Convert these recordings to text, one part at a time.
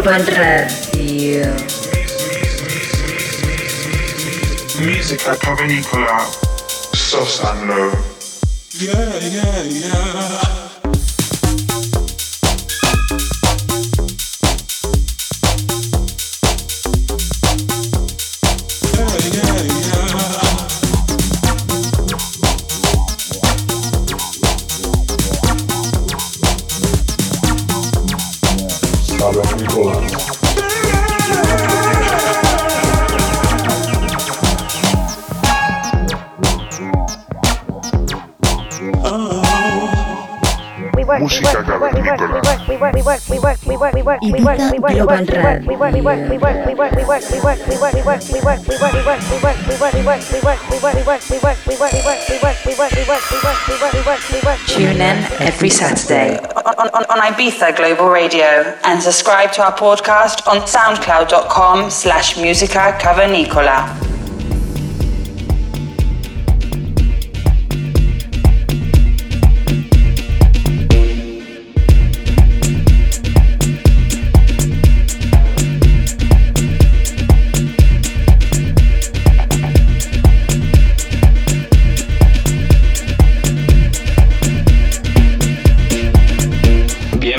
Radio. Eh, uh, Music at Pavinicola, soft and low. Yeah, yeah, yeah. Ibiza Global Tune in every Saturday on, on, on Ibiza Global Radio and subscribe to our podcast on soundcloud.com slash musica cavernicola.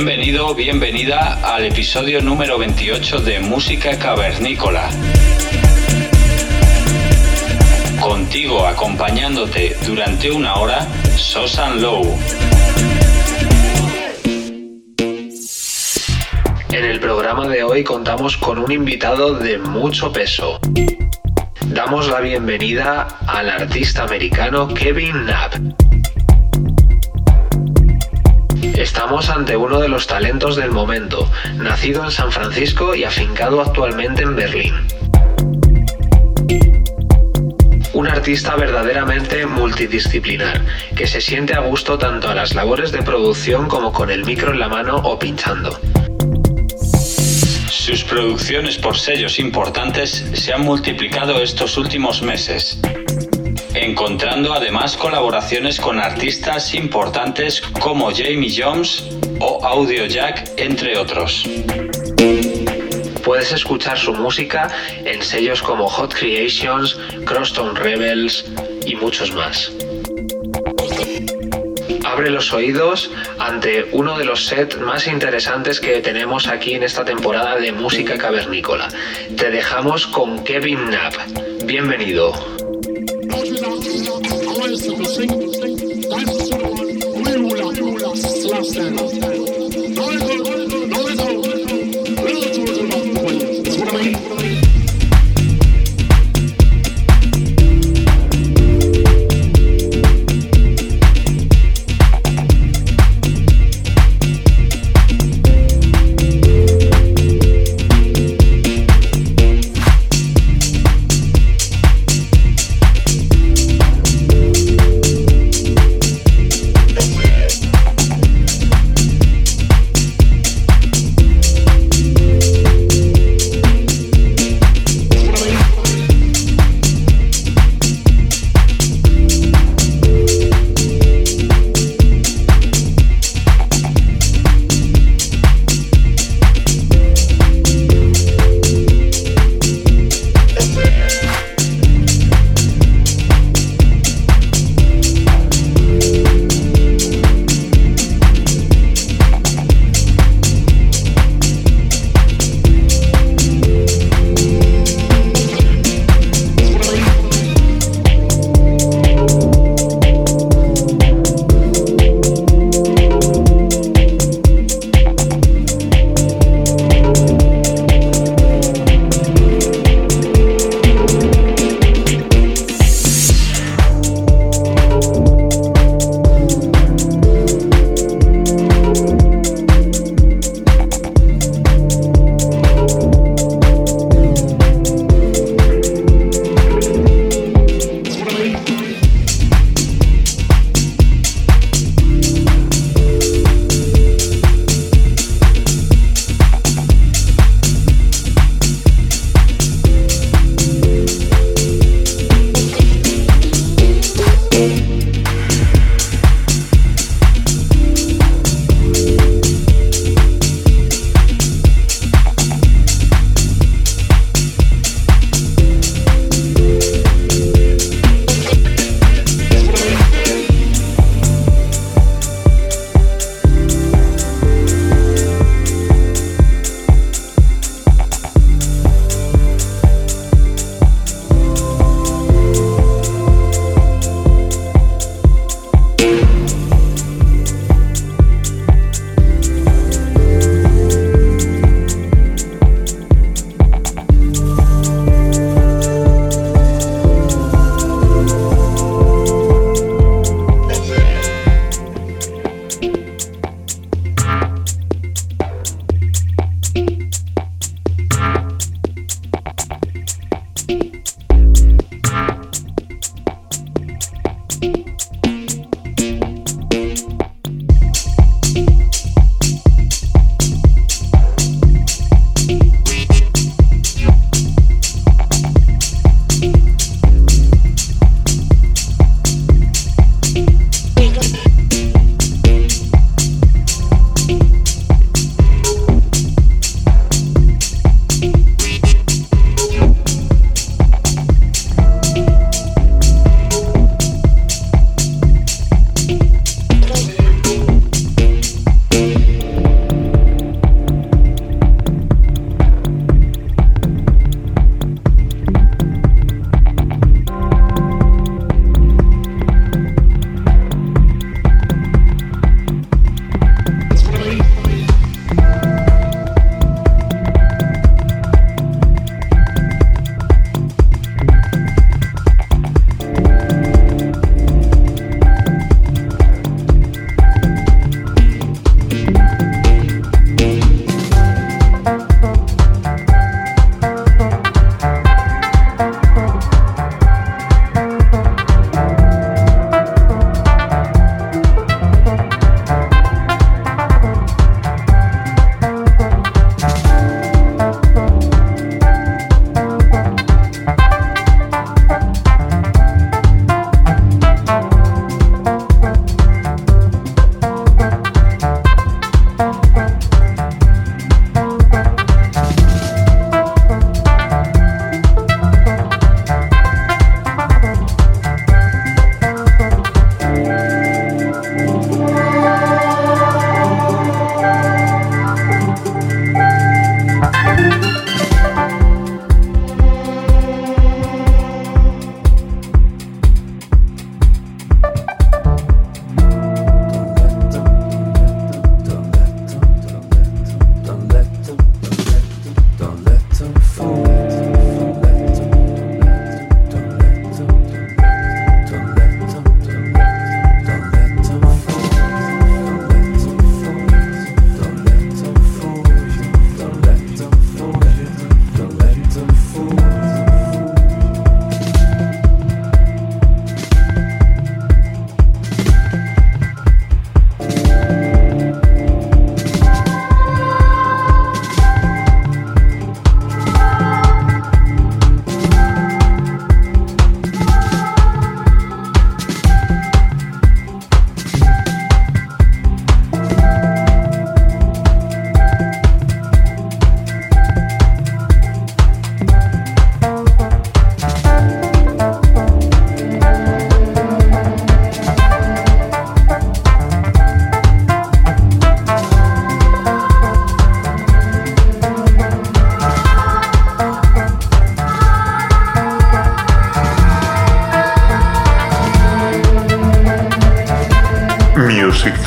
Bienvenido, bienvenida al episodio número 28 de Música Cavernícola. Contigo acompañándote durante una hora, Sosan Low. En el programa de hoy contamos con un invitado de mucho peso. Damos la bienvenida al artista americano Kevin Knapp. Estamos ante uno de los talentos del momento, nacido en San Francisco y afincado actualmente en Berlín. Un artista verdaderamente multidisciplinar, que se siente a gusto tanto a las labores de producción como con el micro en la mano o pinchando. Sus producciones por sellos importantes se han multiplicado estos últimos meses, encontrando además colaboraciones con artistas importantes como Jamie Jones o Audio Jack, entre otros. Puedes escuchar su música en sellos como Hot Creations, Crosstown Rebels y muchos más. Abre los oídos ante uno de los sets más interesantes que tenemos aquí en esta temporada de música cavernícola. Te dejamos con Kevin Knapp. Bienvenido. I want you to sing, dance to the one, we rule, we rule, last time.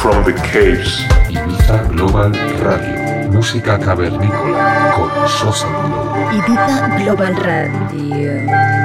From the caves. Ibiza Global Radio, música cavernícola con Sosa. Ibiza Global Radio.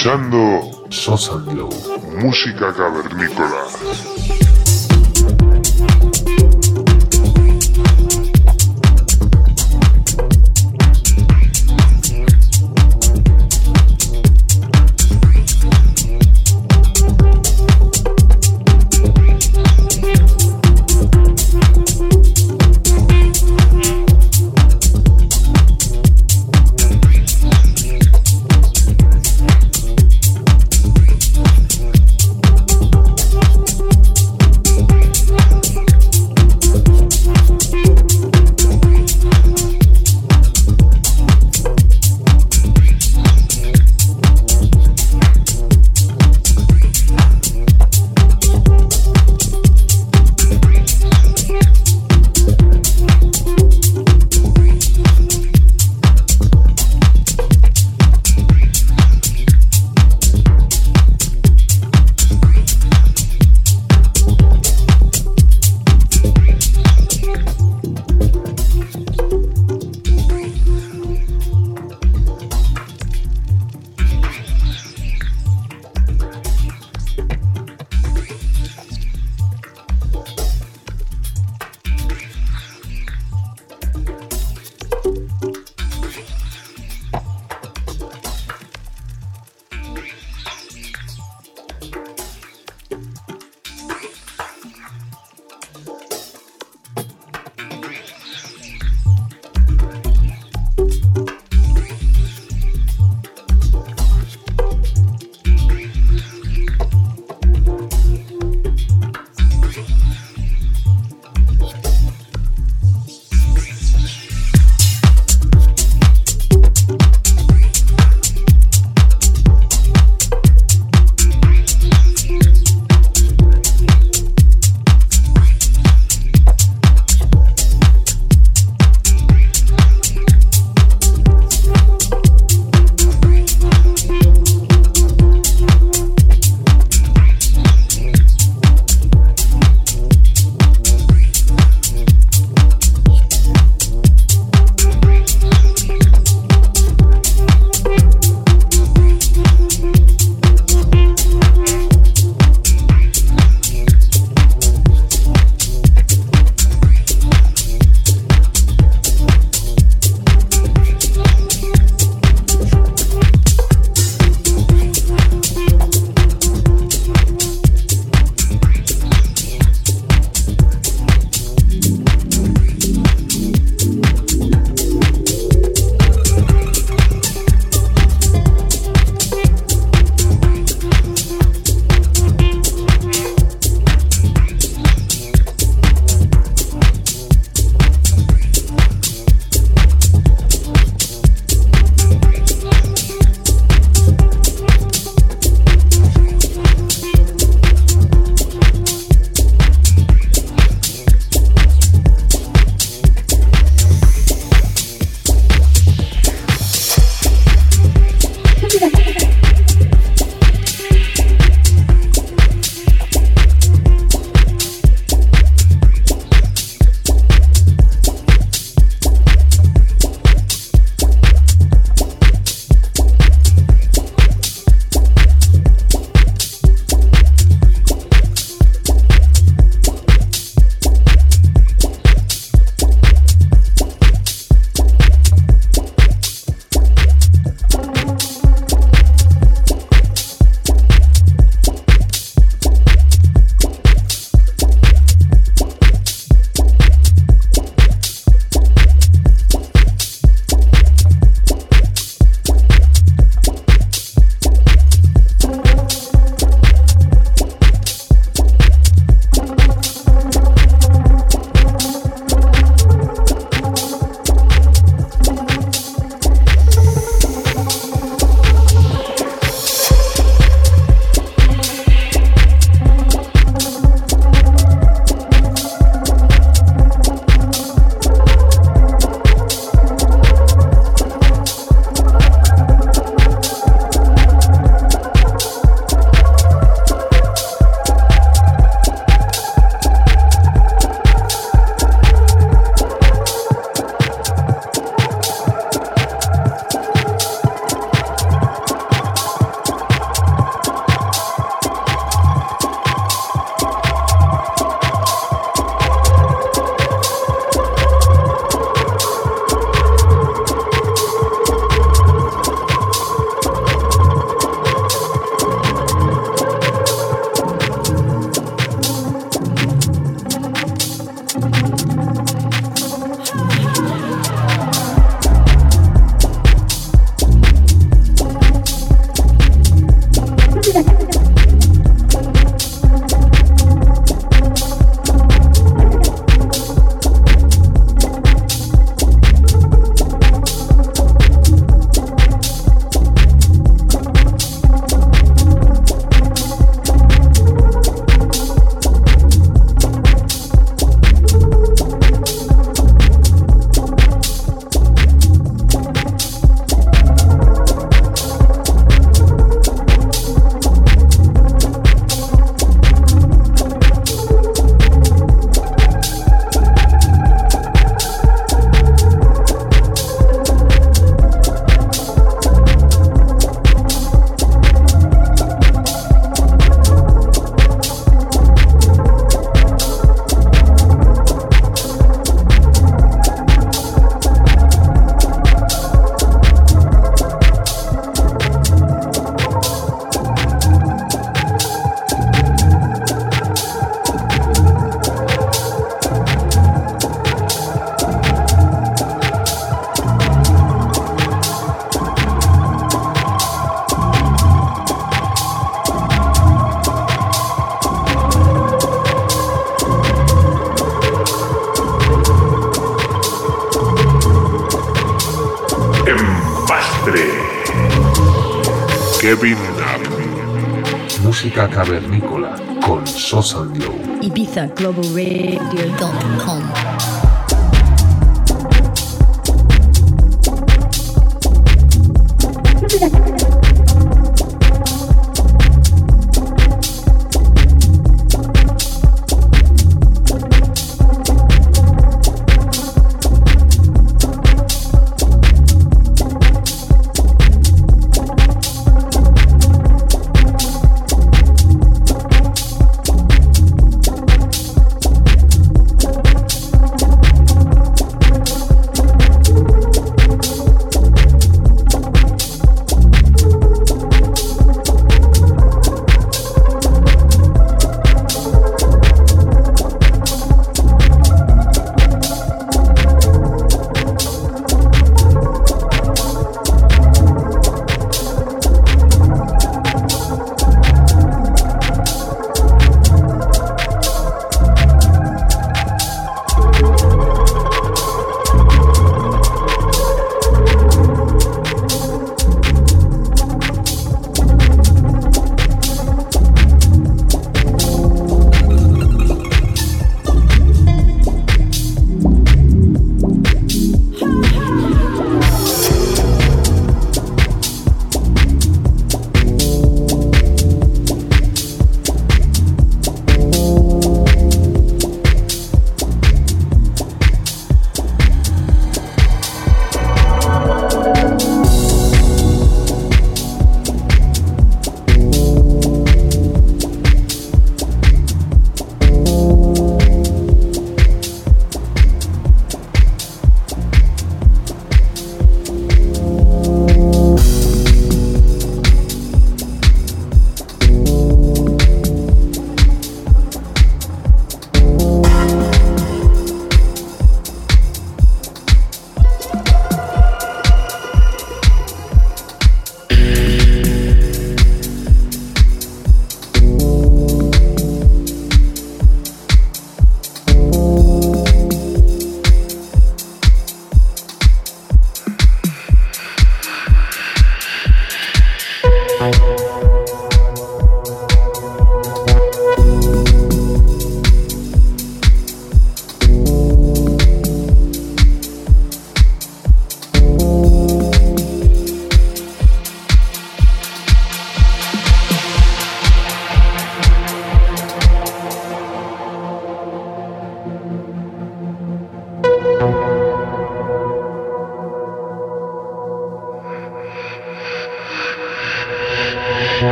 Escuchando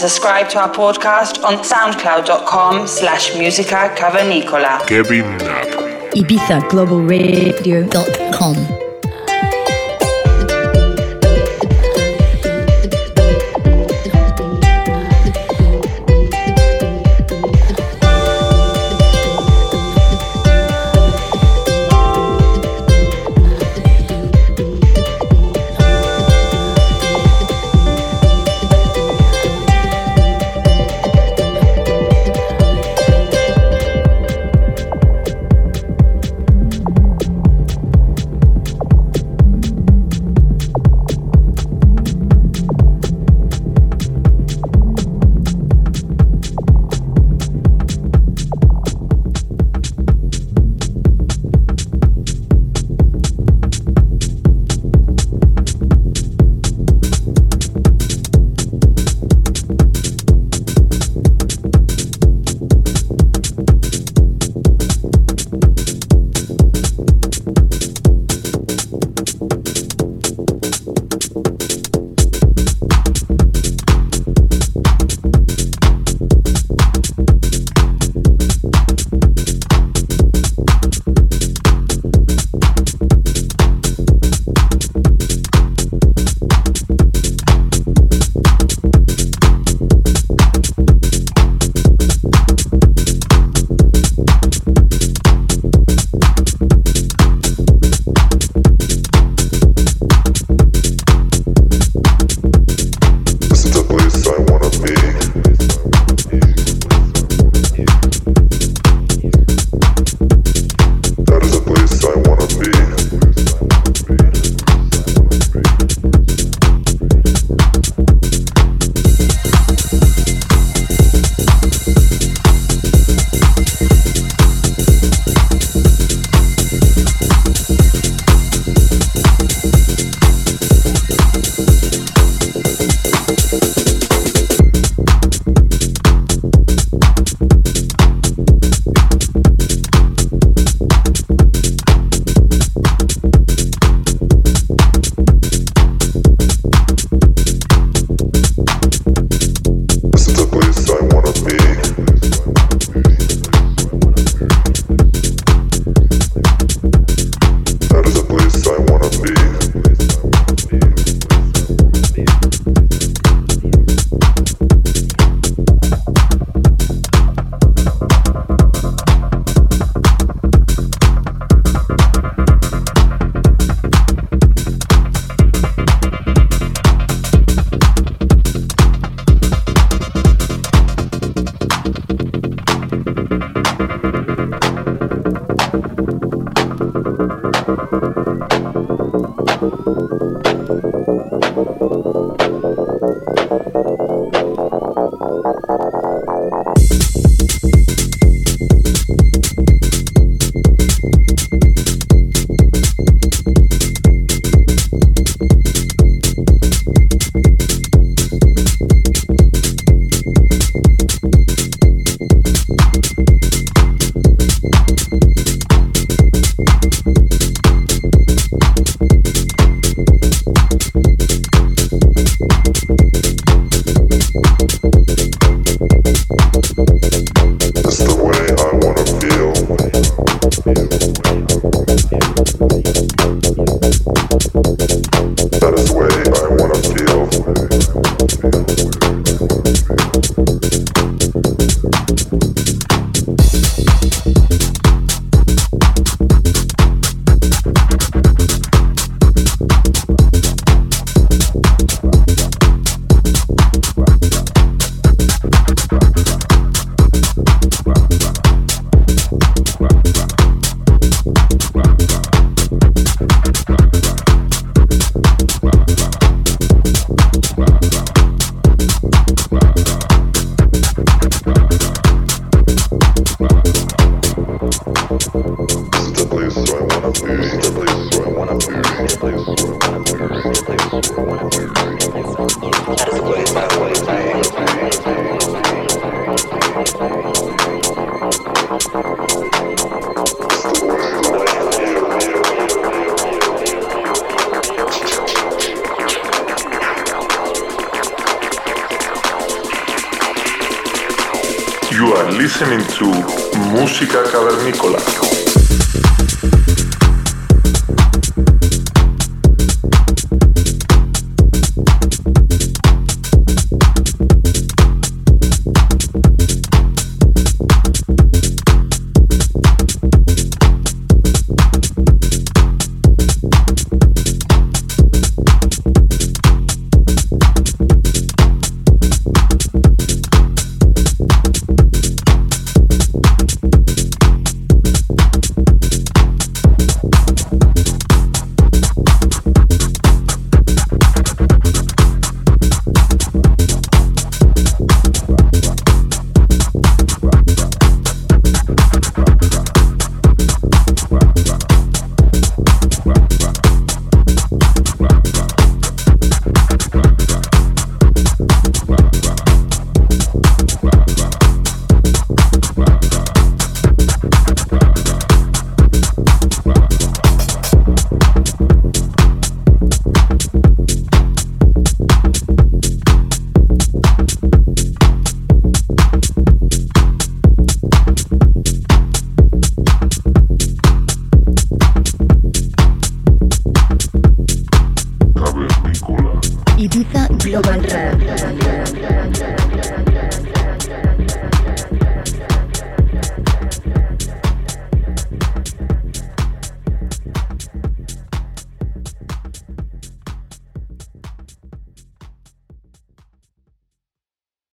subscribe to our podcast on soundcloud.com slash musica cavernicola. Kevin Knapp. IbizaGlobalRadio.com Thank you. Listening to Música Cavernícola.